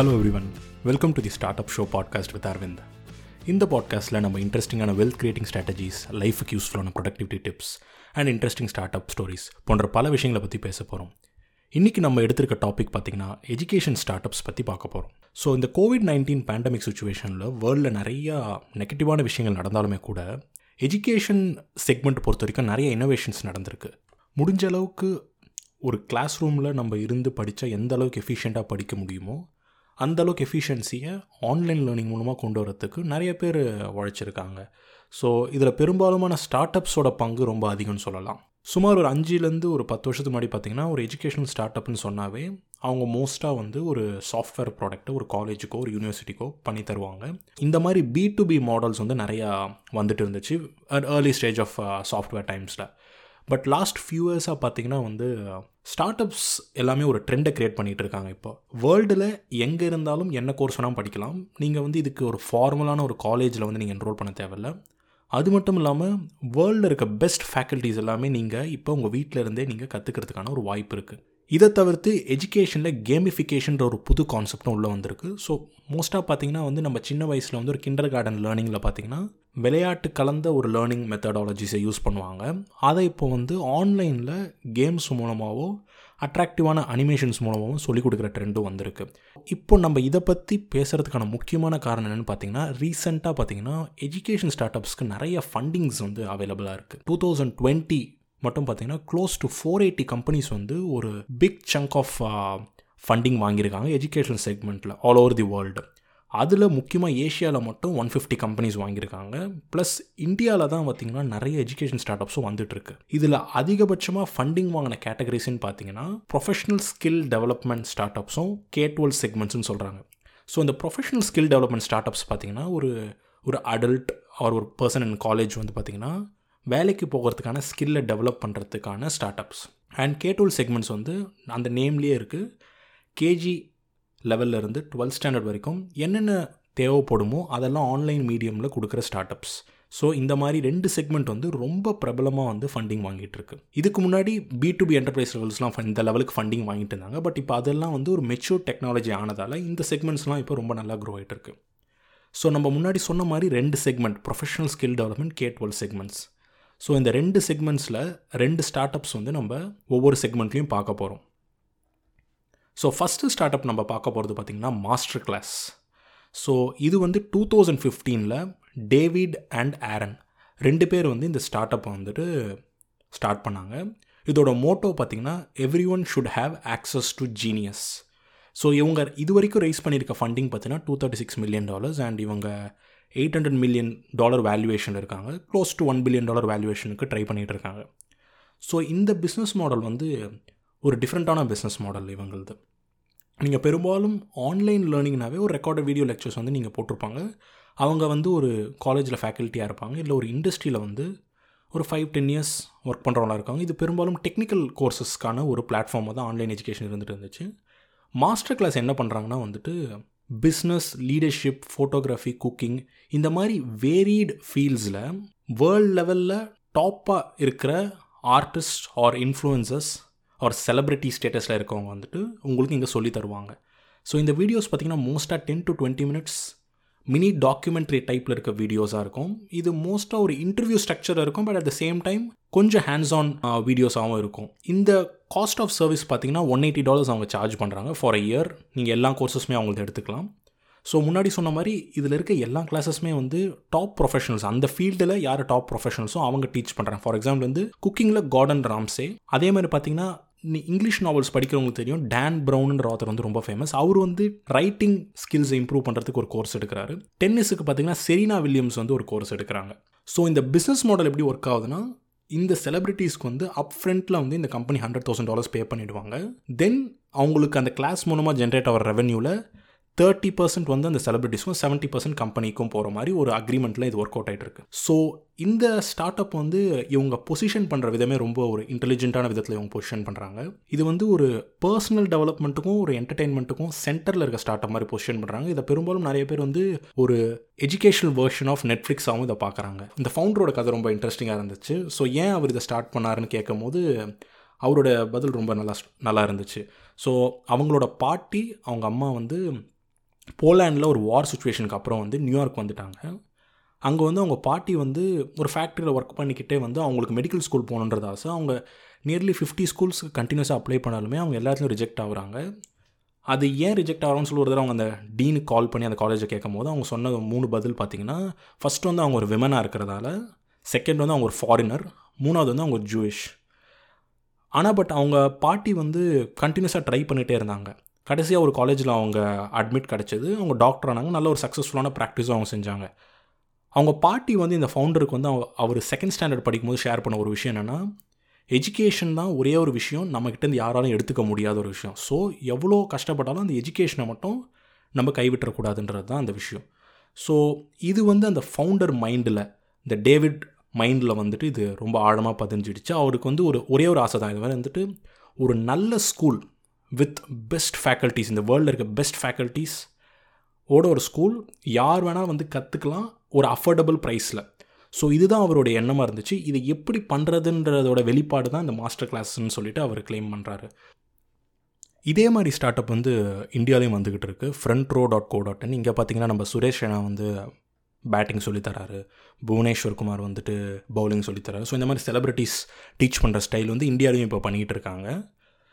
Hello everyone welcome to the startup show podcast with Aravind இந்த பாட்காஸ்ட்டில் நம்ம இன்ட்ரெஸ்டிங்கான வெல்த் கிரியேட்டிங் ஸ்ட்ராட்டஜிஸ் லைஃபுக்கு யூஸ்ஃபுல்லான productivity tips and interesting startup stories போன்ற பல விஷயங்களை பற்றி பேச போகிறோம் இன்றைக்கி நம்ம எடுத்திருக்க டாபிக் பார்த்திங்கன்னா எஜுகேஷன் ஸ்டார்ட் அப்ஸ் பற்றி பார்க்க போகிறோம் ஸோ இந்த கோவிட் நைன்டீன் பேண்டமிக் சுச்சுவேஷனில் வேர்ல்டில் நிறையா நெகட்டிவான விஷயங்கள் நடந்தாலுமே கூட எஜுகேஷன் செக்மெண்ட் பொறுத்த வரைக்கும் நிறைய இனோவேஷன்ஸ் நடந்திருக்கு. முடிஞ்ச அளவுக்கு ஒரு கிளாஸ் ரூமில் நம்ம இருந்து படித்தா எந்த அளவுக்கு எஃபிஷியண்ட்டாக படிக்க முடியுமோ அந்த அளவுக்கு எஃபிஷியன்சியை ஆன்லைன் லேர்னிங் மூலமாக கொண்டு வரத்துக்கு நிறைய பேர் உழைச்சிருக்காங்க. ஸோ இதில் பெரும்பாலுமான ஸ்டார்ட் அப்ஸோட பங்கு ரொம்ப அதிகம்னு சொல்லலாம். சுமார் ஒரு அஞ்சுலேருந்து ஒரு பத்து வருஷத்துக்கு முன்னாடி பார்த்தீங்கன்னா ஒரு எஜுகேஷனல் ஸ்டார்ட் அப்னு சொன்னாவே அவங்க மோஸ்ட்டாக வந்து ஒரு சாஃப்ட்வேர் ப்ராடக்ட்டை ஒரு காலேஜுக்கோ ஒரு யூனிவர்சிட்டிக்கோ பண்ணி தருவாங்க. இந்த மாதிரி பி டு பி மாடல்ஸ் வந்து நிறையா வந்துட்டு இருந்துச்சு at early stage of software டைம்ஸில் பட் லாஸ்ட் ஃபியூ இயர்ஸாக பார்த்தீங்கன்னா வந்து ஸ்டார்ட் அப்ஸ் எல்லாமே ஒரு ட்ரெண்டை க்ரியேட் பண்ணிகிட்டு இருக்காங்க இப்போ. வேர்ல்டில் எங்கே இருந்தாலும் என்ன கோர்ஸ் வேணால் படிக்கலாம். நீங்கள் வந்து இதுக்கு ஒரு ஃபார்மலான ஒரு காலேஜில் வந்து நீங்கள் என்ரோல் பண்ண தேவையில்ல. அது மட்டும் இல்லாமல் வேர்ல்டில் இருக்க பெஸ்ட் ஃபேக்கல்ட்டிஸ் எல்லாமே நீங்கள் இப்போ உங்கள் வீட்டில் இருந்தே நீங்கள் கற்றுக்கிறதுக்கான ஒரு வாய்ப்பு இருக்குது இதை தவிர்த்து எஜுகேஷனில் கேமிஃபிகேஷன்ற ஒரு புது கான்செப்டும் உள்ளே வந்திருக்கு. ஸோ மோஸ்ட்டாக பார்த்தீங்கன்னா வந்து நம்ம சின்ன வயசில் வந்து ஒரு கிண்டர் கார்டன் லேர்னிங்கில் பார்த்தீங்கன்னா விளையாட்டு கலந்த ஒரு லேர்னிங் மெத்தடாலஜிஸை யூஸ் பண்ணுவாங்க. அதை இப்போ வந்து ஆன்லைனில் கேம்ஸ் மூலமாகவோ அட்ராக்டிவான அனிமேஷன்ஸ் மூலமாகவும் சொல்லிக் கொடுக்குற ட்ரெண்டும் வந்திருக்கு. இப்போ நம்ம இதை பற்றி பேசுகிறதுக்கான முக்கியமான காரணம் என்னென்னு பார்த்தீங்கன்னா ரீசெண்டாக பார்த்தீங்கன்னா எஜுகேஷன் ஸ்டார்ட் அப்ஸ்க்கு நிறைய ஃபண்டிங்ஸ் வந்து அவைலபிளாக இருக்குது டூ தௌசண்ட் டுவெண்ட்டி மட்டும் பார்த்தீங்கன்னா close to four eighty companies வந்து ஒரு பிக் சங்க் ஆஃப் ஃபண்டிங் வாங்கியிருக்காங்க எஜுகேஷன் செக்மெண்ட்டில் ஆல் ஓவர் தி வேர்ல்டு அதில் முக்கியமாக ஏஷியாவில் மட்டும் ஒன் ஃபிஃப்டி கம்பெனிஸ் வாங்கியிருக்காங்க. ப்ளஸ் இந்தியாவில் தான் பார்த்திங்கன்னா நிறைய எஜுகேஷன் ஸ்டார்ட் அப்ஸும் வந்துட்டுருக்கு. இதில் அதிகபட்சமாக ஃபண்டிங் வாங்கின கேட்டகரிஸ்ன்னு பார்த்தீங்கன்னா ப்ரொஃபஷனல் ஸ்கில் டெவலப்மெண்ட் ஸ்டார்ட் அப்ஸும் கே டுவெல் செக்மெண்ட்ஸ்னு சொல்கிறாங்க ஸோ இந்த professional skill development startups பார்த்திங்கன்னா ஒரு ஒரு அடல்ட் ஆர் ஒரு பர்சன் இன் காலேஜ் வந்து பார்த்திங்கன்னா வேலைக்கு போகிறதுக்கான ஸ்கில்லை டெவலப் பண்ணுறதுக்கான startups and K twelve segments வந்து அந்த நேம்லேயே இருக்குது கேஜி லெவலில் இருந்து டுவெல்த் ஸ்டாண்டர்ட் வரைக்கும் என்னென்ன தேவைப்படுமோ அதெல்லாம் ஆன்லைன் மீடியமில் கொடுக்குற ஸ்டார்ட் அப்ஸ் ஸோ இந்த மாதிரி ரெண்டு செக்மெண்ட் வந்து ரொம்ப பிரபலமாக வந்து ஃபண்டிங் வாங்கிட்டு இருக்கு. இதுக்கு முன்னாடி பி டு பி என்டர்பிரைஸ் லெவல்ஸ்லாம் இந்த லெவலுக்கு ஃபண்டிங் வாங்கிட்டு இருந்தாங்க. பட் இப்போ அதெல்லாம் வந்து ஒரு மெச்சூர் டெக்னாலஜி ஆனதால் இந்த செக்மெண்ட்ஸ்லாம் இப்போ ரொம்ப நல்லா க்ரோ ஆகிட்டு இருக்கு. ஸோ நம்ம முன்னாடி சொன்ன மாதிரி ரெண்டு segment professional skill development K twelve segments so இந்த ரெண்டு செக்மெண்ட்ஸில் ரெண்டு ஸ்டார்ட் அப்ஸ் வந்து நம்ம ஒவ்வொரு செக்மெண்ட்லேயும் பார்க்க போகிறோம் ஸோ ஃபஸ்ட்டு ஸ்டார்ட் அப் நம்ம பார்க்க போகிறது பார்த்திங்கன்னா மாஸ்டர் கிளாஸ் ஸோ இது வந்து டூ தௌசண்ட் ஃபிஃப்டீனில் டேவிட் அண்ட் ஆரன் ரெண்டு பேர் வந்து இந்த ஸ்டார்ட் அப்பை வந்துட்டு ஸ்டார்ட் பண்ணாங்க. இதோட மோட்டோ பார்த்திங்கன்னா everyone should have access to genius so இவங்க இது வரைக்கும் ரைஸ் பண்ணியிருக்க ஃபண்டிங் பார்த்தீங்கன்னா two thirty six million dollars and இவங்க eight hundred million dollar valuation இருக்காங்க. Close to one billion dollar வேல்யூவேஷனுக்கு try பண்ணிகிட்டு இருக்காங்க. ஸோ இந்த பிஸ்னஸ் மாடல் வந்து ஒரு டிஃப்ரெண்ட்டான பிஸ்னஸ் மாடல் இவங்களது. நீங்கள் பெரும்பாலும் ஆன்லைன் லேர்னிங்னாவே ஒரு ரெக்கார்டட் வீடியோ லெக்சர்ஸ் வந்து நீங்கள் போட்டிருப்பாங்க. அவங்க வந்து ஒரு காலேஜில் ஃபேக்கல்ட்டியாக இருப்பாங்க. இல்லை ஒரு இண்டஸ்ட்ரியில் வந்து ஒரு ஃபைவ் டென் இயர்ஸ் ஒர்க் பண்ணுறவங்களா இருக்காங்க. இது பெரும்பாலும் டெக்னிக்கல் கோர்சஸ்க்கான ஒரு பிளாட்ஃபார்மாக தான் ஆன்லைன் எஜுகேஷன் இருந்துட்டு இருந்துச்சு. மாஸ்டர் கிளாஸ் என்ன பண்ணுறாங்கன்னா வந்துட்டு பிஸ்னஸ் லீடர்ஷிப் ஃபோட்டோகிராஃபி குக்கிங் இந்த மாதிரி வேரீட் ஃபீல்ட்ஸில் வேர்ல்ட் லெவலில் டாப்பாக இருக்கிற artist or influencers or celebrity ஸ்டேட்டஸில் இருக்கவங்க வந்துட்டு உங்களுக்கு இங்கே சொல்லி தருவாங்க. ஸோ இந்த வீடியோஸ் பார்த்திங்கன்னா மோஸ்ட்டாக ten to twenty minutes mini documentary டைப்பில் இருக்க வீடியோஸாக இருக்கும். இது மோஸ்ட்டாக ஒரு இன்டர்வியூ ஸ்ட்ரக்சர் இருக்கும் but at the same time கொஞ்சம் ஹேண்ட்ஸ் ஆன் வீடியோஸாகவும் இருக்கும். இந்த காஸ்ட் ஆஃப் சர்வீஸ் பார்த்தீங்கன்னா ஒன் எயிட்டி டாலர்ஸ் அவங்க சார்ஜ் பண்ணுறாங்க ஃபார் அ இயர் நீங்கள் எல்லா கோர்சஸுமே அவங்களுக்கு எடுத்துக்கலாம். ஸோ முன்னாடி சொன்ன மாதிரி இதில் இருக்க எல்லா கிளாஸஸுமே வந்து டாப் ப்ரொஃபஷனல்ஸ் அந்த ஃபீல்டில் யார் டாப் ப்ரொஃபஷனல்ஸோ அவங்க டீச் பண்ணுறாங்க ஃபார் எக்ஸாம்பிள் வந்து குக்கிங்கில் கார்டன் ராம்சே அதே மாதிரி பார்த்தீங்கன்னா நீ இங்கிலீஷ் நாவல்ஸ் படிக்கிறவங்களுக்கு தெரியும். டேன் ப்ரௌன்ன்ற ஆத்தர் வந்து ரொம்ப ஃபேமஸ் அவர் வந்து ரைட்டிங் ஸ்கில்ஸை இம்ப்ரூவ் பண்ணுறதுக்கு ஒரு கோர்ஸ் எடுக்கிறாரு. டென்னிஸுக்கு பார்த்தீங்கன்னா செரீனா வில்லியம்ஸ் வந்து ஒரு கோர்ஸ் எடுக்கிறாங்க. ஸோ இந்த பிஸ்னஸ் மாடல் எப்படி ஒர்க் ஆகுதுன்னா இந்த செலிபிரிட்டிஸ்க்கு வந்து அப் ஃப்ரண்ட்டில் வந்து இந்த company hundred thousand dollars pay பண்ணிவிடுவாங்க தென் அவங்களுக்கு அந்த கிளாஸ் மூலமாக ஜென்ரேட் ஆகிற ரெவன்யூவில் தேர்ட்டி பர்சன்ட் வந்து அந்த செலிபிரிட்டிஸ்க்கும் செவன்ட்டி பர்சன்ட் கம்பெனிக்கும் போகிற மாதிரி ஒரு அக்ரிமெண்ட்டில் இது ஒர்க் அவுட் ஆகிட்டு இருக்கு ஸோ இந்த ஸ்டார்ட் அப் வந்து இவங்க பொசிஷன் பண்ணுற விதமே ரொம்ப ஒரு இன்டெலிஜென்ட்டான விதத்தில் இவங்க பொசிஷன் பண்ணுறாங்க இது வந்து ஒரு பர்சனல் டெவலப்மெண்ட்டுக்கும் ஒரு என்டர்டெயின்மெண்ட்டுக்கும் சென்டரில் இருக்க ஸ்டார்ட் அப் மாதிரி பொசிஷன் பண்ணுறாங்க இதை பெரும்பாலும் நிறைய பேர் வந்து ஒரு எஜுகேஷனல் வெர்ஷன் ஆஃப் நெட்ஃப்ளிக்ஸாகவும் இதை பார்க்குறாங்க. இந்த ஃபவுண்டரோட கதை ரொம்ப இன்ட்ரெஸ்டிங்காக இருந்துச்சு. ஸோ ஏன் அவர் இதை ஸ்டார்ட் பண்ணாருன்னு கேட்கும்போது அவரோட பதில் ரொம்ப நல்லா நல்லா இருந்துச்சு. ஸோ அவங்களோட பாட்டி அவங்க அம்மா வந்து போலாண்டில் ஒரு வார் சுச்சுவேஷனுக்கு அப்புறம் வந்து நியூயார்க் வந்துட்டாங்க. அங்கே வந்து அவங்க பாட்டி வந்து ஒரு ஃபேக்ட்ரியில் ஒர்க் பண்ணிக்கிட்டே வந்து அவங்களுக்கு மெடிக்கல் ஸ்கூல் போகணுன்றது ஆசை. அவங்க நியர்லி ஃபிஃப்டி ஸ்கூல்ஸுக்கு கண்டினியூஸாக அப்ளை பண்ணாலுமே அவங்க எல்லாத்துலையும் ரிஜெக்ட் ஆகுறாங்க. அது ஏன் ரிஜெக்ட் ஆகிறோம்னு சொல்லி ஒரு தடவை அவங்க அந்த டீனுக்கு கால் பண்ணி அந்த காலேஜை கேட்கும் போது அவங்க சொன்ன மூணு பதில் பார்த்தீங்கன்னா ஃபஸ்ட் வந்து அவங்க ஒரு விமனாக இருக்கிறதால செகண்ட் வந்து அவங்க ஒரு ஃபாரினர் மூணாவது வந்து அவங்க ஒரு ஜூயிஷ் ஆனால் பட் அவங்க பாட்டி வந்து கண்டினியூஸாக ட்ரை பண்ணிகிட்டே இருந்தாங்க. கடைசியாக ஒரு காலேஜில் அவங்க அட்மிட் கிடச்சிது. அவங்க டாக்டர் ஆனாங்க. நல்ல ஒரு சக்ஸஸ்ஃபுல்லான ப்ராக்டிஸும் அவங்க செஞ்சாங்க. அவங்க பாட்டி வந்து இந்த ஃபவுண்டருக்கு வந்து அவங்க அவர் செகண்ட் ஸ்டாண்டர்ட் படிக்கும்போது ஷேர் பண்ண ஒரு விஷயம் என்னென்னா எஜுகேஷன் தான் ஒரே ஒரு விஷயம். நம்மக்கிட்டேருந்து யாராலும் எடுத்துக்க முடியாத ஒரு விஷயம். ஸோ எவ்வளோ கஷ்டப்பட்டாலும் அந்த எஜுகேஷனை மட்டும் நம்ம கைவிட்டுறக்கூடாதுன்றது தான் அந்த விஷயம். ஸோ இது வந்து அந்த ஃபவுண்டர் மைண்டில் இந்த டேவிட் மைண்டில் வந்துட்டு இது ரொம்ப ஆழமாக பதிஞ்சிடுச்சு. அவருக்கு வந்து ஒரு ஒரே ஒரு ஆசை தான். இது மாதிரி வந்துட்டு ஒரு நல்ல ஸ்கூல் வித் பெஸ்ட் ஃபேக்கல்ட்டிஸ் இந்த வேர்ல்டில் இருக்க பெஸ்ட் ஃபேக்கல்ட்டிஸ் ஓட ஒரு ஸ்கூல் யார் வேணால் வந்து கற்றுக்கலாம் ஒரு அஃபோர்டபுள் ப்ரைஸில் ஸோ இதுதான் அவருடைய எண்ணமாக இருந்துச்சு. இதை எப்படி பண்ணுறதுன்றதோட வெளிப்பாடு தான் இந்த மாஸ்டர் கிளாஸ்ன்னு சொல்லிட்டு அவர் கிளைம் பண்ணுறாரு இதே மாதிரி ஸ்டார்ட் அப் வந்து இந்தியாவிலையும் வந்துக்கிட்டு இருக்குது front row dot co dot in இங்கே பார்த்தீங்கன்னா நம்ம சுரேஷ் ரெனா வந்து பேட்டிங் சொல்லித்தராரு புவனேஸ்வர் குமார் வந்துட்டு பவுலிங் சொல்லித்தராரு ஸோ இந்த மாதிரி செலிப்ரிட்டிஸ் டீச் பண்ணுற ஸ்டைல் வந்து இந்தியாலையும் இப்போ பண்ணிகிட்டு இருக்காங்க.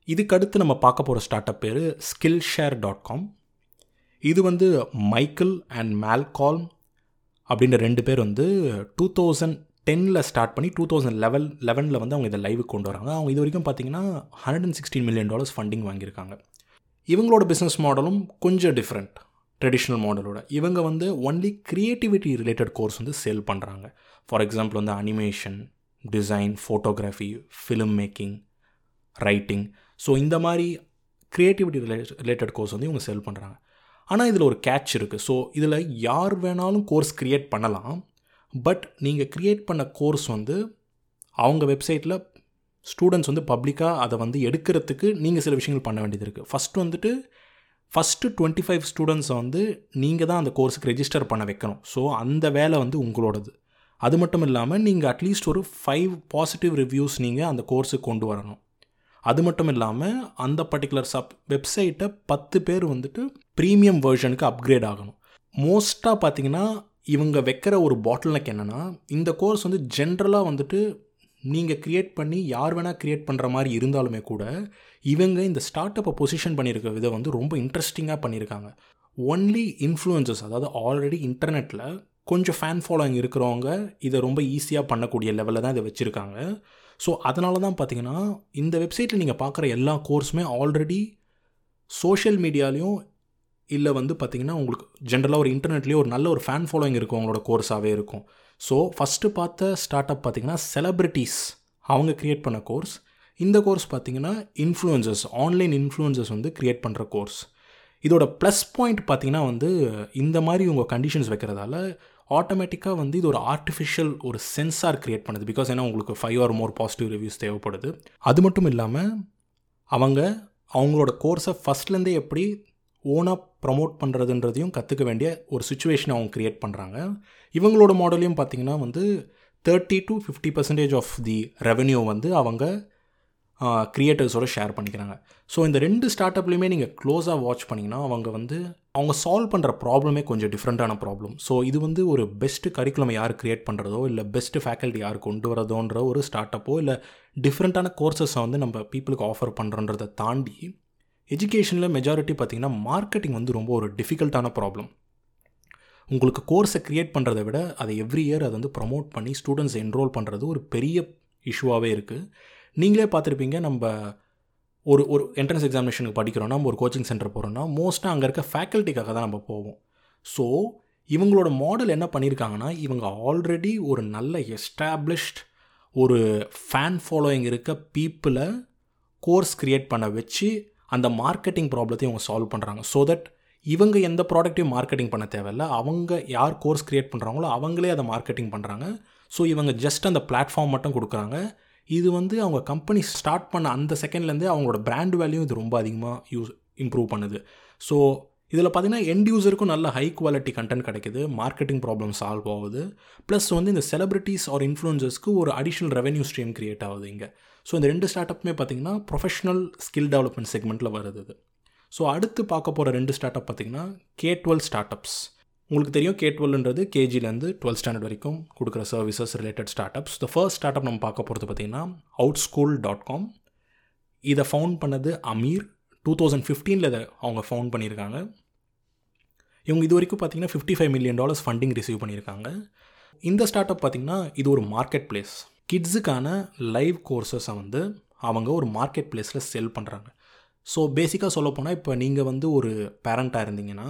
இதுக்கடுத்து நம்ம பார்க்க போகிற ஸ்டார்ட் அப் பேர் ஸ்கில் ஷேர் டாட் காம் இது வந்து மைக்கேல் அண்ட் மேல்கால்ம் அப்படின்ற ரெண்டு பேர் வந்து டூ தௌசண்ட் டெனில் ஸ்டார்ட் பண்ணி டூ தௌசண்ட் லெவல் லெவனில் வந்து அவங்க இதை லைவுக்கு கொண்டு வராங்க. அவங்க இது வரைக்கும் பார்த்தீங்கன்னா hundred and sixteen million dollars funding வாங்கியிருக்காங்க. இவங்களோட பிஸ்னஸ் மாடலும் கொஞ்சம் டிஃப்ரெண்ட் ட்ரெடிஷ்னல் மாடலோட இவங்க வந்து ஒன்லி க்ரியேட்டிவிட்டி ரிலேட்டட் கோர்ஸ் வந்து சேல் பண்ணுறாங்க ஃபார் எக்ஸாம்பிள் வந்து animation design photography film making writing so இந்த மாதிரி க்ரியேட்டிவிட்டி ரிலேட்டட் கோர்ஸ் வந்து இவங்க சேல் பண்ணுறாங்க ஆனால் இதில் ஒரு கேட்ச் இருக்குது ஸோ இதில் யார் வேணாலும் கோர்ஸ் க்ரியேட் பண்ணலாம். பட் நீங்கள் க்ரியேட் பண்ண கோர்ஸ் வந்து அவங்க வெப்சைட்டில் ஸ்டூடெண்ட்ஸ் வந்து பப்ளிக்காக அதை வந்து எடுக்கிறதுக்கு நீங்கள் சில விஷயங்கள் பண்ண வேண்டியது இருக்குது ஃபஸ்ட்டு வந்துட்டு ஃபஸ்ட்டு டுவெண்ட்டி ஃபைவ் ஸ்டூடெண்ட்ஸை வந்து நீங்கள் தான் அந்த கோர்ஸுக்கு ரெஜிஸ்டர் பண்ண வைக்கணும். ஸோ அந்த வேலை வந்து உங்களோடது. அது மட்டும் இல்லாமல் நீங்கள் அட்லீஸ்ட் ஒரு ஃபைவ் பாசிட்டிவ் ரிவ்யூஸ் நீங்கள் அந்த கோர்ஸுக்கு கொண்டு வரணும். அது மட்டும் இல்லாமல் அந்த பர்டிகுலர் சப் வெப்சைட்டை பத்து பேர் வந்துட்டு ப்ரீமியம் வேர்ஷனுக்கு அப்கிரேட் ஆகணும். மோஸ்ட்டாக பார்த்தீங்கன்னா இவங்க வைக்கிற ஒரு பாட்டில்னக்கு என்னென்னா இந்த கோர்ஸ் வந்து ஜென்ரலாக வந்துட்டு நீங்கள் க்ரியேட் பண்ணி யார் வேணால் க்ரியேட் பண்ணுற மாதிரி இருந்தாலுமே கூட இவங்க இந்த ஸ்டார்ட் அப்பை பொசிஷன் பண்ணியிருக்க விதை வந்து ரொம்ப இன்ட்ரெஸ்டிங்காக பண்ணியிருக்காங்க ஒன்லி இன்ஃப்ளூயன்சஸ் அதாவது ஆல்ரெடி இன்டர்நெட்டில் கொஞ்சம் ஃபேன் ஃபாலோயிங் இருக்கிறவங்க இதை ரொம்ப ஈஸியாக பண்ணக்கூடிய லெவலில் தான் இதை வச்சுருக்காங்க. ஸோ அதனால தான் பார்த்தீங்கன்னா இந்த வெப்சைட்டில் நீங்கள் பார்க்குற எல்லா கோர்ஸுமே ஆல்ரெடி சோஷியல் மீடியாலையும் இல்லை வந்து பார்த்திங்கன்னா உங்களுக்கு ஜென்ரலாக ஒரு இன்டர்நெட்லேயே ஒரு நல்ல ஒரு ஃபேன் ஃபாலோயிங் இருக்கும் அவங்களோட கோர்ஸாகவே இருக்கும். ஸோ ஃபஸ்ட்டு பார்த்த ஸ்டார்ட் அப் பார்த்திங்கன்னா செலப்ரிட்டிஸ் அவங்க க்ரியேட் பண்ண கோர்ஸ் இந்த கோர்ஸ் பார்த்திங்கன்னா இன்ஃப்ளூயன்சஸ் ஆன்லைன் இன்ஃப்ளூயன்சஸ் வந்து க்ரியேட் பண்ணுற கோர்ஸ் இதோட ப்ளஸ் பாயிண்ட் பார்த்திங்கன்னா வந்து இந்த மாதிரி உங்கள் கண்டிஷன்ஸ் வைக்கிறதால ஆட்டோமேட்டிக்காக வந்து இது ஒரு ஆர்டிஃபிஷியல் ஒரு சென்சார் க்ரியேட் பண்ணுது. பிகாஸ் ஏன்னா உங்களுக்கு five or more positive reviews தேவைப்படுது. அது மட்டும் இல்லாமல் அவங்க அவங்களோட கோர்ஸை ஃபஸ்ட்லேருந்தே எப்படி ஓனாக ப்ரமோட் பண்ணுறதுன்றதையும் கற்றுக்க வேண்டிய ஒரு சுச்சுவேஷனை அவங்க க்ரியேட் பண்ணுறாங்க இவங்களோட மாடலையும் பார்த்திங்கன்னா வந்து thirty to fifty percentage of the revenue வந்து அவங்க க்ரியேட்டர்ஸோடு ஷேர் பண்ணிக்கிறாங்க. ஸோ இந்த ரெண்டு ஸ்டார்ட் அப்லேயுமே நீங்கள் க்ளோஸாக வாட்ச் பண்ணிங்கன்னா அவங்க வந்து அவங்க சால்வ் பண்ணுற ப்ராப்ளமே கொஞ்சம் டிஃப்ரெண்ட்டான ப்ராப்ளம் ஸோ இது வந்து ஒரு பெஸ்ட்டு கரிக்குலம் யார் க்ரியேட் பண்ணுறதோ இல்லை பெஸ்ட்டு ஃபேக்கல்ட்டி யார் கொண்டு வரதோன்ற ஒரு ஸ்டார்ட் அப்போ இல்லை டிஃப்ரெண்ட்டான கோர்சஸை வந்து நம்ம பீப்புளுக்கு ஆஃபர் பண்ணுறன்றதை தாண்டி எஜுகேஷனில் மெஜாரிட்டி பார்த்திங்கன்னா மார்க்கெட்டிங் வந்து ரொம்ப ஒரு டிஃபிகல்ட்டான ப்ராப்ளம் உங்களுக்கு கோர்ஸை க்ரியேட் பண்ணுறதை விட அதை எவ்ரி இயர் அதை வந்து ப்ரமோட் பண்ணி ஸ்டூடெண்ட்ஸ் என்ரோல் பண்ணுறது ஒரு பெரிய இஷ்யூவாகவே இருக்குது நீங்களே பார்த்துருப்பீங்க நம்ம ஒரு ஒரு என்ட்ரன்ஸ் எக்ஸாமினேஷனுக்கு படிக்கிறோன்னா நம்ம ஒரு கோச்சிங் சென்டர் போகிறோன்னா மோஸ்ட்டாக அங்கே இருக்க ஃபேக்கல்ட்டிக்காக தான் நம்ம போவோம். ஸோ இவங்களோட மாடல் என்ன பண்ணியிருக்காங்கன்னா இவங்க ஆல்ரெடி ஒரு நல்ல எஸ்டாப்ளிஷ்ட் ஒரு ஃபேன் ஃபாலோயிங் இருக்க பீப்புளை கோர்ஸ் க்ரியேட் பண்ண வச்சு அந்த மார்க்கெட்டிங் ப்ராப்ளத்தையும் அவங்க சால்வ் பண்ணுறாங்க ஸோ தட் இவங்க எந்த ப்ராடக்ட்டையும் மார்க்கெட்டிங் பண்ண தேவையில்ல அவங்க யார் கோர்ஸ் க்ரியேட் பண்ணுறாங்களோ அவங்களே அதை மார்க்கெட்டிங் பண்ணுறாங்க ஸோ இவங்க ஜஸ்ட் அந்த பிளாட்ஃபார்ம் மட்டும் கொடுக்குறாங்க. இது வந்து அவங்க கம்பெனி ஸ்டார்ட் பண்ண அந்த செகண்ட்லேருந்தே அவங்களோட பிராண்ட் வேல்யூ இது ரொம்ப அதிகமாக யூஸ் இம்ப்ரூவ் பண்ணுது. ஸோ இதில் பார்த்தீங்கன்னா எண்ட் யூசருக்கும் நல்ல ஹை குவாலிட்டி கண்டென்ட் கிடைக்குது. மார்க்கெட்டிங் ப்ராப்ளம் சால்வ் ஆகுது. ப்ளஸ் வந்து இந்த செலிபிரிட்டிஸ் ஆர் இன்ஃப்ளூன்சர்ஸ்க்கு ஒரு அடிஷ்னல் ரெவன்யூ ஸ்ட்ரீம் க்ரியேட் ஆகுது இங்கே. ஸோ இந்த ரெண்டு ஸ்டார்ட் அப்புமே பார்த்தீங்கன்னா ப்ரொஃபஷனல் ஸ்கில் டெவலப்மெண்ட் செக்மெண்ட்டில் வருது ஸோ அடுத்து பார்க்க போகிற ரெண்டு ஸ்டார்ட் அப் பார்த்திங்கன்னா கே டுவெல் ஸ்டார்ட் அப்ஸ் உங்களுக்கு தெரியும் கே டுவெல்ன்றது கேஜிலேருந்து டுவெல்த் ஸ்டாண்டர்ட் வரைக்கும் கொடுக்குற services related start ups the first start up நம்ம பார்க்க போகிறது பார்த்திங்கன்னா அவுட் ஸ்கூல் டாட் காம் இதை ஃபவுண்ட் பண்ணது அமீர் டூ தௌசண்ட் ஃபிஃப்டீனில் இதை அவங்க ஃபவுண்ட் பண்ணியிருக்காங்க. இவங்க இது வரைக்கும் பார்த்தீங்கன்னா fifty five million dollars funding receive பண்ணியிருக்காங்க. இந்த ஸ்டார்ட் அப் பார்த்திங்கன்னா இது ஒரு மார்க்கெட் பிளேஸ் கிட்ஸுக்கான லைவ் கோர்சஸை வந்து அவங்க ஒரு மார்க்கெட் பிளேஸில் செல் பண்ணுறாங்க ஸோ பேசிக்காக சொல்ல போனால் இப்போ நீங்கள் வந்து ஒரு பேரண்ட்டாக இருந்தீங்கன்னா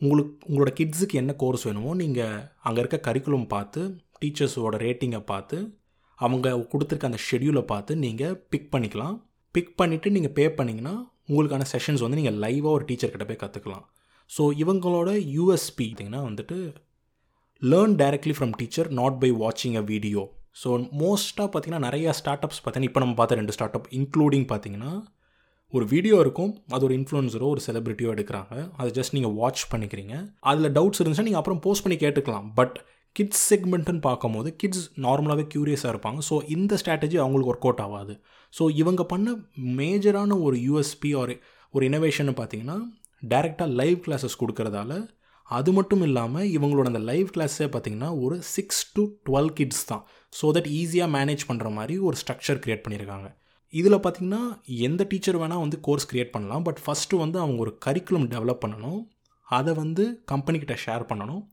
உங்களுக்கு உங்களோட கிட்ஸுக்கு என்ன கோர்ஸ் வேணுமோ நீங்கள் அங்கே இருக்க கரிக்குலம் பார்த்து டீச்சர்ஸோட ரேட்டிங்கை பார்த்து அவங்க கொடுத்துருக்க அந்த ஷெடியூலை பார்த்து நீங்கள் பிக் பண்ணிக்கலாம். பிக் பண்ணிவிட்டு நீங்கள் பே பண்ணிங்கன்னா உங்களுக்கான செஷன்ஸ் வந்து நீங்கள் லைவாக ஒரு டீச்சர்கிட்ட போய் கற்றுக்கலாம் ஸோ இவங்களோட யூஎஸ்பி பார்த்திங்கன்னா வந்துட்டு learn directly from teacher not by வாட்சிங் அ வீடியோ ஸோ மோஸ்ட்டாக பார்த்திங்கன்னா நிறையா ஸ்டார்ட் அப்ஸ் பார்த்தீங்கன்னா இப்போ நம்ம பார்த்த ரெண்டு ஸ்டார்ட் அப் இன்க்ளூடிங் பார்த்திங்கன்னா ஒரு வீடியோ இருக்கும் அது ஒரு இன்ஃப்ளூன்சரோ ஒரு செலிப்ரிட்டியோ எடுக்கிறாங்க. அதை ஜஸ்ட் நீங்கள் வாட்ச் பண்ணிக்கிறீங்க. அதில் டவுட்ஸ் இருந்துச்சுன்னா நீங்கள் அப்புறம் போஸ்ட் பண்ணி கேட்டுக்கலாம். பட் கிட்ஸ் செக்மெண்ட்டுன்னு பார்க்கும்போது கிட்ஸ் நார்மலாகவே க்யூரியஸாக இருப்பாங்க. ஸோ இந்த ஸ்ட்ராட்டஜி அவங்களுக்கு ஒர்க் அவுட் ஆகாது. ஸோ இவங்க பண்ண மேஜரான ஒரு யூஎஸ்பி ஒரு ஒரு இனோவேஷன் பார்த்தீங்கன்னா டேரெக்டாக லைவ் கிளாஸஸ் கொடுக்கறதால அது மட்டும் இல்லாமல் இவங்களோட அந்த லைவ் கிளாஸே பார்த்திங்கன்னா ஒரு சிக்ஸ் டு டுவெல் கிட்ஸ் தான். ஸோ தட் ஈஸியாக மேனேஜ் பண்ணுற மாதிரி ஒரு ஸ்ட்ரக்சர் க்ரியேட் பண்ணியிருக்காங்க இதில் பார்த்திங்கன்னா எந்த டீச்சர் வேணால் வந்து கோர்ஸ் க்ரியேட் பண்ணலாம். பட் ஃபஸ்ட்டு வந்து அவங்க ஒரு கரிக்குலம் டெவலப் பண்ணணும். அதை வந்து கம்பெனிக்கிட்ட ஷேர் பண்ணணும்.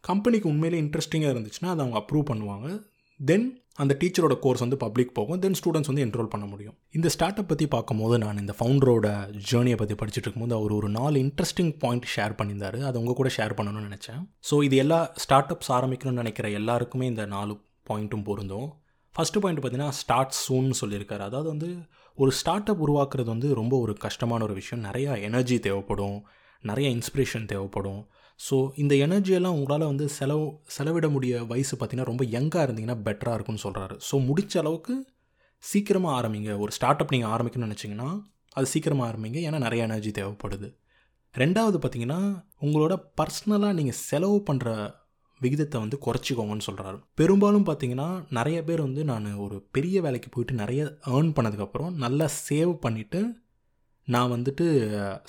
கம்பெனிக்கு உண்மையிலே இன்ட்ரெஸ்டிங்காக இருந்துச்சுன்னா அதை அவங்க அப்ரூவ் பண்ணுவாங்க. தென் அந்த டீச்சரோட கோர்ஸ் வந்து பப்ளிக் போகும். தென் ஸ்டூடெண்ட்ஸ் வந்து என்ரோல் பண்ண முடியும். இந்த ஸ்டார்ட் அப் பற்றி பார்க்கும்போது நான் இந்த ஃபவுண்டரோட ஜேர்னியை பற்றி படிச்சுட்டு இருக்கும்போது அவர் ஒரு நாலு இன்ட்ரெஸ்டிங் பாயிண்ட் ஷேர் பண்ணியிருந்தார். அதை உங்கள் கூட ஷேர் பண்ணணும்னு நினச்சேன். ஸோ இது எல்லா ஸ்டார்ட் அப்ஸ் ஆரம்பிக்கணும்னு நினைக்கிற எல்லாருக்குமே இந்த நாலு பாயிண்ட்டும் பொருந்தும். ஃபஸ்ட்டு பாயிண்ட் பார்த்தீங்கன்னா ஸ்டார்ட் சூன்னு சொல்லியிருக்காரு. அதாவது வந்து ஒரு ஸ்டார்ட் அப் உருவாக்குறது வந்து ரொம்ப ஒரு கஷ்டமான ஒரு விஷயம். நிறையா எனர்ஜி தேவைப்படும். நிறைய இன்ஸ்பிரேஷன் தேவைப்படும். ஸோ இந்த எனர்ஜியெல்லாம் உங்களால் வந்து செலவு செலவிட முடிய வயசு பார்த்திங்கன்னா ரொம்ப யங்காக இருந்தீங்கன்னா பெட்டராக இருக்கும்னு சொல்கிறாரு ஸோ முடிச்ச அளவுக்கு சீக்கிரமாக ஆரம்பிங்க. ஒரு ஸ்டார்ட் அப் நீங்கள் ஆரம்பிக்கணும்னு நினச்சிங்கன்னா அது சீக்கிரமாக ஆரம்பிங்க. ஏன்னா நிறைய எனர்ஜி தேவைப்படுது. ரெண்டாவது பார்த்திங்கன்னா உங்களோட பர்சனலாக நீங்கள் செலவு பண்ணுற விகிதத்தை வந்து குறைச்சிக்கோங்கன்னு சொல்கிறாரு பெரும்பாலும் பார்த்தீங்கன்னா நிறைய பேர் வந்து நான் ஒரு பெரிய வேலைக்கு போயிட்டு நிறைய ஏர்ன் பண்ணதுக்கப்புறம் நல்லா சேவ் பண்ணிவிட்டு நான் வந்துட்டு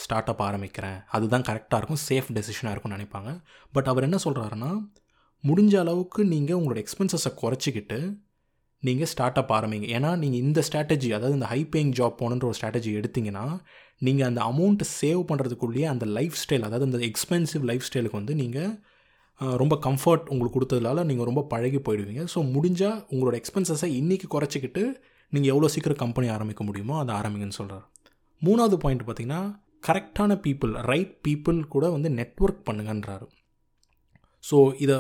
ஸ்டார்ட் அப் ஆரம்பிக்கிறேன். அதுதான் கரெக்டாக இருக்கும் சேஃப் டெசிஷனாக இருக்கும்னு நினைப்பாங்க. பட் அவர் என்ன சொல்கிறாருன்னா முடிஞ்ச அளவுக்கு நீங்கள் உங்களோட எக்ஸ்பென்சஸை குறைச்சிக்கிட்டு நீங்கள் ஸ்டார்ட் அப் ஆரம்பிங்க. ஏன்னா நீங்கள் இந்த ஸ்ட்ராட்டஜி அதாவது இந்த ஹை பேயிங் ஜாப் போகணுன்ற ஒரு ஸ்ட்ராட்டஜி எடுத்திங்கன்னா நீங்கள் அந்த அமௌண்ட்டை சேவ் பண்ணுறதுக்குள்ளேயே அந்த லைஃப் ஸ்டைல் அதாவது அந்த எக்ஸ்பென்சிவ் லைஃப் ஸ்டைலுக்கு வந்து நீங்கள் ரொம்ப கம்ஃபர்ட் உங்களுக்கு கொடுத்ததுனால நீங்கள் ரொம்ப பழகி போயிடுவீங்க. ஸோ முடிஞ்சால் உங்களோட எக்ஸ்பென்சஸை இன்றைக்கி குறைச்சிக்கிட்டு நீங்கள் எவ்வளோ சீக்கிரம் கம்பெனி ஆரம்பிக்க முடியுமோ அதை ஆரம்பிங்கன்னு சொல்கிறார் மூணாவது பாயிண்ட் பார்த்திங்கன்னா கரெக்டான பீப்புள் ரைட் பீப்புள் கூட வந்து நெட்ஒர்க் பண்ணுங்கன்றாரு. ஸோ இதை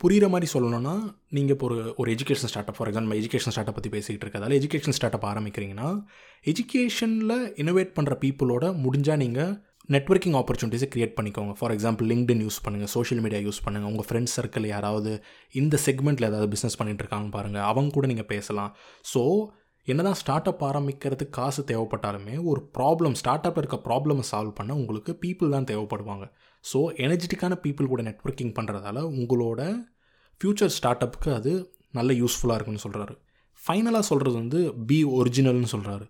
புரிகிற மாதிரி சொல்லணும்னா நீங்கள் இப்போ ஒரு ஒரு education startup for example education startup பற்றி பேசிகிட்டு இருக்கதால எஜுகேஷன் ஸ்டார்ட்அப் ஆரம்பிக்கிறீங்கன்னா எஜுகேஷனில் இனோவேட் பண்ணுற பீப்புளோட முடிஞ்சால் நீங்கள் நெட்ஒர்க்கிங் ஆப்பர்ச்சுனிட்டிஸை க்ரியேட் பண்ணிக்கோங்க. ஃபார் எக்ஸாம்பிள் லிங்க்டின் யூஸ் பண்ணுங்கள் சோஷியல் மீடியா யூஸ் பண்ணுங்கள் உங்கள் ஃப்ரெண்ட்ஸ் சர்க்கிள் யாராவது இந்த செக்மெண்ட்டில் ஏதாவது பிஸ்னஸ் பண்ணிகிட்டு இருக்காங்கன்னு பாருங்கள் அவங்க கூட நீங்கள் பேசலாம். ஸோ என்னதான் ஸ்டார்ட் அப் ஆரம்பிக்கிறதுக்கு காசு தேவைப்பட்டாலுமே ஒரு ப்ராப்ளம் ஸ்டார்ட் அப் இருக்க ப்ராப்ளமை சால்வ் பண்ண உங்களுக்கு பீப்புள் தான் தேவைப்படுவாங்க. ஸோ எனர்ஜெட்டிக்கான பீப்புள் கூட நெட்ஒர்க்கிங் பண்ணுறதால உங்களோட ஃப்யூச்சர் ஸ்டார்ட் அப்புக்கு அது நல்ல யூஸ்ஃபுல்லாக இருக்குன்னு சொல்கிறாரு ஃபைனலாக சொல்கிறது வந்து பி ஒரிஜினல்னு சொல்கிறாரு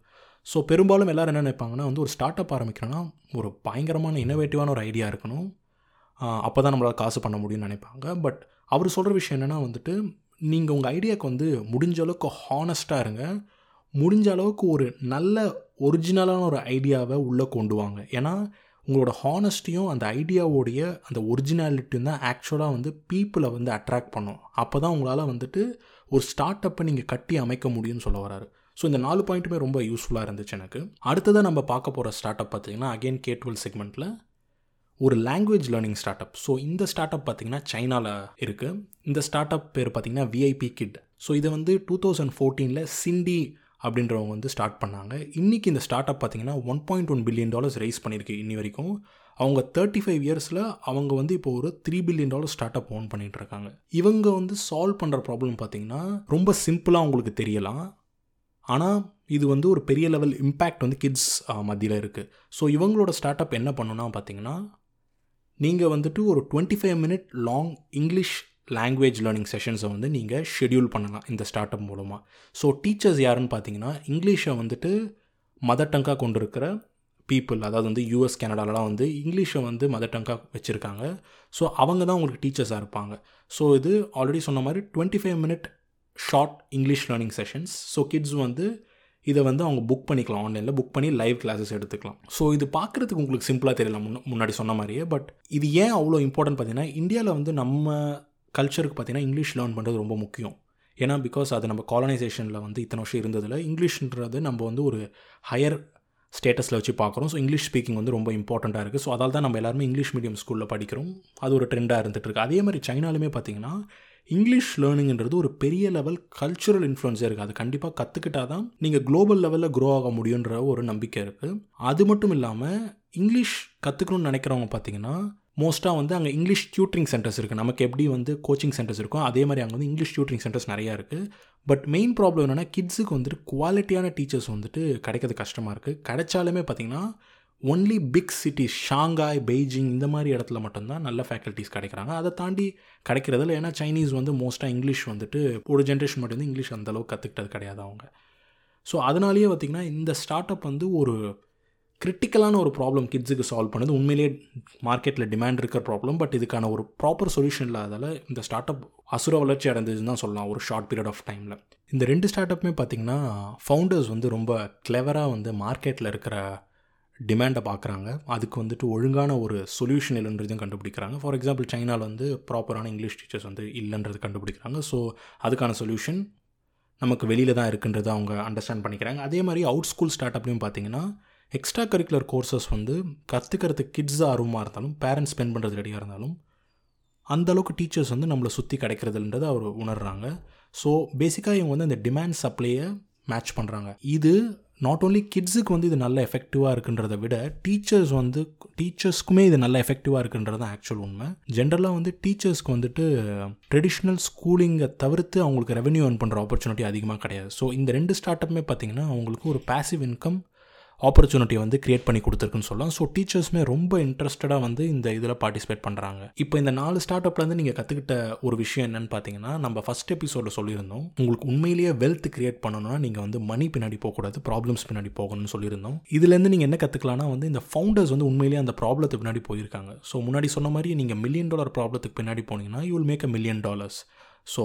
ஸோ பெரும்பாலும் எல்லோரும் என்ன நினைப்பாங்கன்னா வந்து ஒரு ஸ்டார்ட் அப் ஆரம்பிக்கிறேன்னா ஒரு பயங்கரமான இன்னோவேட்டிவான ஒரு ஐடியா இருக்கணும். அப்போ தான் நம்மளால் காசு பண்ண முடியும்னு நினைப்பாங்க. பட் அவர் சொல்கிற விஷயம் என்னென்னா வந்துட்டு நீங்கள் உங்கள் ஐடியாவுக்கு வந்து முடிஞ்ச அளவுக்கு ஹானஸ்ட்டாக இருங்க. முடிஞ்ச அளவுக்கு ஒரு நல்ல ஒரிஜினலான ஒரு ஐடியாவை உள்ளே கொண்டு வாங்க. ஏன்னா உங்களோட ஹானஸ்ட்டியும் அந்த ஐடியாவோடைய அந்த ஒரிஜினாலிட்டியும் தான் ஆக்சுவலாக வந்து பீப்புளை வந்து அட்ராக்ட் பண்ணும். அப்போ தான் உங்களால் வந்துட்டு ஒரு ஸ்டார்ட் அப்பை நீங்கள் கட்டி அமைக்க முடியும்னு சொல்ல வராரு. ஸோ இந்த நாலு பாயிண்ட்டுமே ரொம்ப யூஸ்ஃபுல்லாக இருந்துச்சு எனக்கு. அடுத்ததாக நம்ம பார்க்க போகிற ஸ்டார்ட் அப் பார்த்தீங்கன்னா அகெயின் கே டுவெல் செக்மெண்ட்டில் ஒரு language learning start up so இந்த ஸ்டார்ட் அப் பார்த்திங்கன்னா சைனாவில் இருக்குது இந்த ஸ்டார்ட் அப் பேர் பார்த்திங்கன்னா விஐபி கிட் ஸோ இதை வந்து டூ தௌசண்ட் ஃபோர்டீனில் சிண்டி அப்படின்றவங்க வந்து ஸ்டார்ட் பண்ணாங்க. இன்றைக்கி இந்த ஸ்டார்ட் அப் பார்த்திங்கன்னா one point one billion dollars raise பண்ணியிருக்கு இன்னி வரைக்கும். அவங்க தேர்ட்டி ஃபைவ் இயர்ஸில் அவங்க வந்து இப்போ ஒரு three billion dollar start up own பண்ணிகிட்டு இருக்காங்க. இவங்க வந்து சால்வ் பண்ணுற ப்ராப்ளம் பார்த்திங்கன்னா ரொம்ப சிம்பிளாக அவங்களுக்கு தெரியலாம். ஆனால் இது வந்து ஒரு பெரிய லெவல் இம்பேக்ட் வந்து கிட்ஸ் மத்தியில் இருக்குது ஸோ இவங்களோட ஸ்டார்ட் அப் என்ன பண்ணுன்னா பார்த்தீங்கன்னா நீங்கள் வந்துட்டு ஒரு twenty five minute long English language learning செஷன்ஸை வந்து நீங்கள் ஷெடியூல் பண்ணலாம் இந்த ஸ்டார்ட் அப் மூலமாக ஸோ டீச்சர்ஸ் யாருன்னு பார்த்தீங்கன்னா இங்கிலீஷை வந்துட்டு மதர் டங்காக கொண்டு இருக்கிற பீப்புள் அதாவது வந்து யூஎஸ் கனடாலலாம் வந்து இங்கிலீஷை வந்து மதர் டங்காக வச்சுருக்காங்க. ஸோ அவங்க தான் உங்களுக்கு டீச்சர்ஸாக இருப்பாங்க. ஸோ இது ஆல்ரெடி சொன்ன மாதிரி twenty five minute short English learning sessions so kids வந்து இதை வந்து அவங்க புக் பண்ணிக்கலாம் ஆன்லைனில் புக் பண்ணி லைவ் கிளாஸஸ் எடுத்துக்கலாம். ஸோ இது பார்க்குறதுக்கு உங்களுக்கு சிம்பிளாக தெரியல முன்ன முன்னாடி சொன்ன மாதிரியே. பட் இது ஏன் அவ்வளோ இம்பார்ட்டன்ட் பார்த்தீங்கன்னா இந்தியாவில் வந்து நம்ம கல்ச்சருக்கு பார்த்தீங்கன்னா இங்கிலீஷ் லேர்ன் பண்ணுறது ரொம்ப முக்கியம். ஏன்னா பிகாஸ் அது நம்ம காலனைசேஷனில் வந்து இத்தனை வருஷம் இருந்ததில் இங்கிலீஷ்ன்றது நம்ம வந்து ஒரு ஹையர் ஸ்டேட்டஸில் வச்சு பார்க்குறோம். ஸோ இங்கிலீஷ் ஸ்பீக்கிங் வந்து ரொம்ப இம்பார்ட்டண்ட்டாக இருக்குது ஸோ அதால் தான் நம்ம எல்லாருமே இங்கிலீஷ் மீடியம் ஸ்கூலில் படிக்கிறோம். அது ஒரு ட்ரெண்டாக இருந்துகிட்டு இருக்குது அதே மாதிரி சைனாலுமே பார்த்திங்கன்னா இங்கிலீஷ் லேர்னிங்கிறது ஒரு பெரிய லெவல் கல்ச்சுரல் இன்ஃப்ளூன்ஸாக இருக்குது அது கண்டிப்பாக கற்றுக்கிட்டா தான் நீங்கள் குளோபல் லெவலில் க்ரோ ஆக முடியுன்ற ஒரு நம்பிக்கை இருக்குது அது மட்டும் இல்லாமல் இங்கிலீஷ் கற்றுக்கணும்னு நினைக்கிறவங்க பார்த்தீங்கன்னா மோஸ்ட்டாக வந்து அங்கே இங்கிலீஷ் டியூட்டரிங் சென்டர்ஸ் இருக்குது நமக்கு எப்படி வந்து கோச்சிங் சென்டர்ஸ் இருக்கும் அதே மாதிரி அங்கே வந்து இங்கிலீஷ் டியூட்டரிங் சென்டர்ஸ் நிறையா இருக்குது பட் மெயின் ப்ராப்ளம் என்னென்னா கிட்ஸுக்கு வந்துட்டு குவாலிட்டியான டீச்சர்ஸ் வந்துட்டு கிடைக்கிறது கஷ்டமாக இருக்குது கிடைச்சாலுமே பார்த்திங்கன்னா only big cities Shanghai Beijing இந்த மாதிரி இடத்துல மட்டும்தான் நல்ல ஃபேக்கல்ட்டிஸ் கிடைக்கிறாங்க. அதை தாண்டி கிடைக்கிறதில்ல. ஏன்னா சைனீஸ் வந்து மோஸ்ட்டாக இங்கிலீஷ் வந்துட்டு ஒரு ஜென்ரேஷன் மட்டும் வந்து இங்கிலீஷ் அந்தளவுக்கு கற்றுக்கிட்டது கிடையாது அவங்க. ஸோ அதனாலேயே பார்த்திங்கன்னா இந்த ஸ்டார்ட் அப் வந்து ஒரு கிரிட்டிக்கலான ஒரு ப்ராப்ளம் கிட்ஸுக்கு சால்வ் பண்ணுது. உண்மையிலேயே மார்க்கெட்டில் டிமாண்ட் இருக்கிற ப்ராப்ளம் பட் இதுக்கான ஒரு ப்ராப்பர் சொல்யூஷன் இல்லாதால் இந்த ஸ்டார்ட் அப் அசுர வளர்ச்சி அடைந்ததுன்னு தான் சொல்லலாம் ஒரு ஷார்ட் பீரியட் ஆஃப் டைமில் இந்த ரெண்டு ஸ்டார்ட் அப்புமே பார்த்திங்கன்னா ஃபவுண்டர்ஸ் வந்து ரொம்ப கிளவராக வந்து மார்க்கெட்டில் இருக்கிற டிமாண்டை பார்க்குறாங்க. அதுக்கு வந்துட்டு ஒழுங்கான ஒரு சொல்யூஷன் இல்லைன்றதையும் கண்டுபிடிக்கிறாங்க. ஃபார் எக்ஸாம்பிள் சைனாவில் வந்து ப்ராப்பரான இங்கிலீஷ் டீச்சர்ஸ் வந்து இல்லைன்றது கண்டுபிடிக்கிறாங்க. ஸோ அதுக்கான சொல்யூஷன் நமக்கு வெளியில் தான் இருக்குன்றதை அவங்க அண்டர்ஸ்டாண்ட் பண்ணிக்கிறாங்க. அதே மாதிரி அவுட் ஸ்கூல் ஸ்டார்ட் அப்லையும் பார்த்தீங்கன்னா எக்ஸ்ட்ரா கரிக்குலர் கோர்சஸ் வந்து கற்றுக்கிறது கிட்ஸ் ஆர்வமாக இருந்தாலும் பேரண்ட்ஸ் ஸ்பெண்ட் பண்ணுறது ரெடியாக இருந்தாலும் அந்தளவுக்கு டீச்சர்ஸ் வந்து நம்மளை சுற்றி கிடைக்கிறதுன்றதை அவர் உணர்கிறாங்க ஸோ பேசிக்காக இவங்க வந்து அந்த டிமாண்ட் சப்ளையை மேட்ச் பண்ணுறாங்க இது நாட் ஓன்லி கிட்ஸுக்கு வந்து இது நல்ல எஃபெக்டிவாக இருக்குன்றத விட டீச்சர்ஸ் வந்து டீச்சர்ஸ்க்குமே இது நல்ல எஃபெக்டிவாக இருக்குன்றது தான் ஆக்சுவல் உண்மை. ஜென்ரலாக வந்து டீச்சர்ஸ்க்கு வந்துட்டு ட்ரெடிஷ்னல் ஸ்கூலிங்கை தவிர்த்து அவங்களுக்கு ரெவன்யூ ஏர்ன் பண்ணுற ஆப்பர்ச்சுனிட்டி அதிகமாக கிடையாது. ஸோ இந்த ரெண்டு ஸ்டார்ட் அப்புமே பார்த்திங்கன்னா அவங்களுக்கு ஒரு பேசிவ் இன்கம் ஆப்பர்ச்சுனிட்டி வந்து கிரியேட் பண்ணி கொடுத்துருக்குன்னு சொல்லலாம். ஸோ டீச்சர்ஸுமே ரொம்ப இன்ட்ரெஸ்டடாக வந்து இந்த இதில் பார்ட்டிசிபேட் பண்ணுறாங்க இப்போ இந்த நாலு ஸ்டார்ட் அப்லேருந்து நீங்கள் கற்றுக்கிட்ட ஒரு விஷயம் என்னென்னு பார்த்தீங்கன்னா நம்ம ஃபஸ்ட் எபிசோடில் சொல்லியிருந்தோம் உங்களுக்கு உண்மையிலேயே வெல்த் கிரியேட் பண்ணணும்னா நீங்கள் வந்து மணி பின்னாடி போகக்கூடாது ப்ராப்ளம்ஸ் பின்னாடி போகணும்னு சொல்லியிருந்தோம். இதுலேருந்து நீங்கள் என்ன கற்றுக்கலாம்னா வந்து இந்த ஃபவுண்டர்ஸ் வந்து உண்மையிலேயே அந்த ப்ராப்ளத்துக்கு பின்னாடி போயிருக்காங்க. ஸோ முன்னாடி சொன்ன மாதிரி நீங்கள் மில்லியன் டாலர் ப்ராப்ளத்துக்கு பின்னாடி போனீங்கன்னா you will make a million dollars so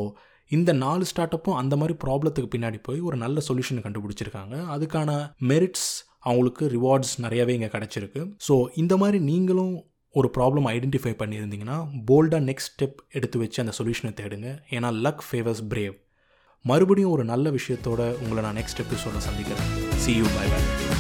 இந்த நாலு ஸ்டார்ட் அப்பும் அந்த மாதிரி ப்ராப்ளத்துக்கு பின்னாடி போய் ஒரு நல்ல சொல்யூஷன் கண்டுபிடிச்சிருக்காங்க. அதுக்கான மெரிட்ஸ் அவங்களுக்கு ரிவார்ட்ஸ் நிறையவே இங்கே கிடச்சிருக்கு. ஸோ இந்த மாதிரி நீங்களும் ஒரு ப்ராப்ளம் ஐடென்டிஃபை பண்ணியிருந்தீங்கன்னா போல்டாக நெக்ஸ்ட் ஸ்டெப் எடுத்து வச்சு அந்த சொல்யூஷனை தேடுங்க. ஏன்னா லக் ஃபேவர்ஸ் பிரேவ் மறுபடியும் ஒரு நல்ல விஷயத்தோட உங்களை நான் நெக்ஸ்ட் எபிசோட சந்திக்கிறேன். C you by by